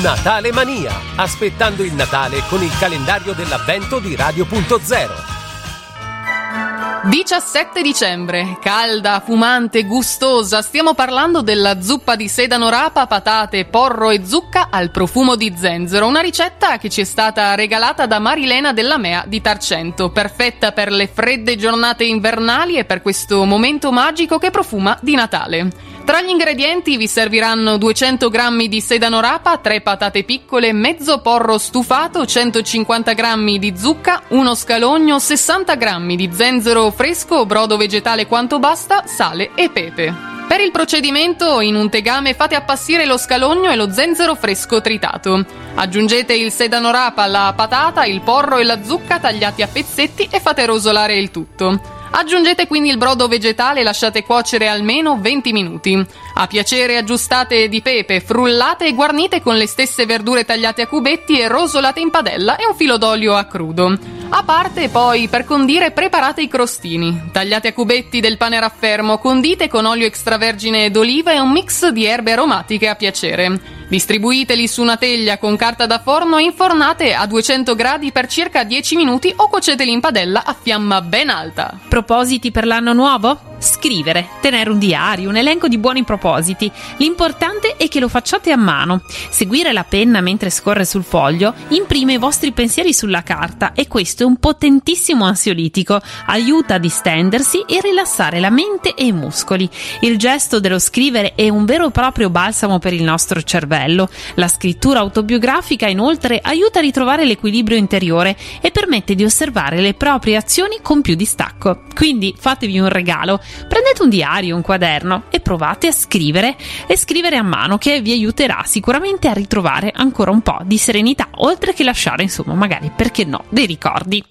Natale Mania, aspettando il Natale con il calendario dell'avvento di Radio.0. 17 dicembre, calda, fumante, gustosa, stiamo parlando della zuppa di sedano rapa, patate, porro e zucca al profumo di zenzero, una ricetta che ci è stata regalata da Marilena della Mea di Tarcento, perfetta per le fredde giornate invernali e per questo momento magico che profuma di Natale. Tra gli ingredienti vi serviranno 200 g di sedano rapa, 3 patate piccole, mezzo porro stufato, 150 g di zucca, uno scalogno, 60 g di zenzero fresco, brodo vegetale quanto basta, sale e pepe. Per il procedimento, in un tegame fate appassire lo scalogno e lo zenzero fresco tritato. Aggiungete il sedano rapa, la patata, il porro e la zucca tagliati a pezzetti e fate rosolare il tutto. Aggiungete quindi il brodo vegetale e lasciate cuocere almeno 20 minuti. A piacere aggiustate di pepe, frullate e guarnite con le stesse verdure tagliate a cubetti e rosolate in padella e un filo d'olio a crudo. A parte poi, per condire, preparate i crostini. Tagliate a cubetti del pane raffermo, condite con olio extravergine d'oliva e un mix di erbe aromatiche a piacere. Distribuiteli su una teglia con carta da forno e infornate a 200 gradi per circa 10 minuti o cuoceteli in padella a fiamma ben alta. Propositi per l'anno nuovo? Scrivere, tenere un diario, un elenco di buoni propositi. L'importante è che lo facciate a mano. Seguire la penna mentre scorre sul foglio imprime i vostri pensieri sulla carta e questo è un potentissimo ansiolitico. Aiuta a distendersi e rilassare la mente e i muscoli. Il gesto dello scrivere è un vero e proprio balsamo per il nostro cervello. La scrittura autobiografica inoltre aiuta a ritrovare l'equilibrio interiore e permette di osservare le proprie azioni con più distacco. Quindi fatevi un regalo prendete un diario, un quaderno e provate a scrivere e scrivere a mano che vi aiuterà sicuramente a ritrovare ancora un po' di serenità, oltre che lasciare, insomma, magari perché no, dei ricordi.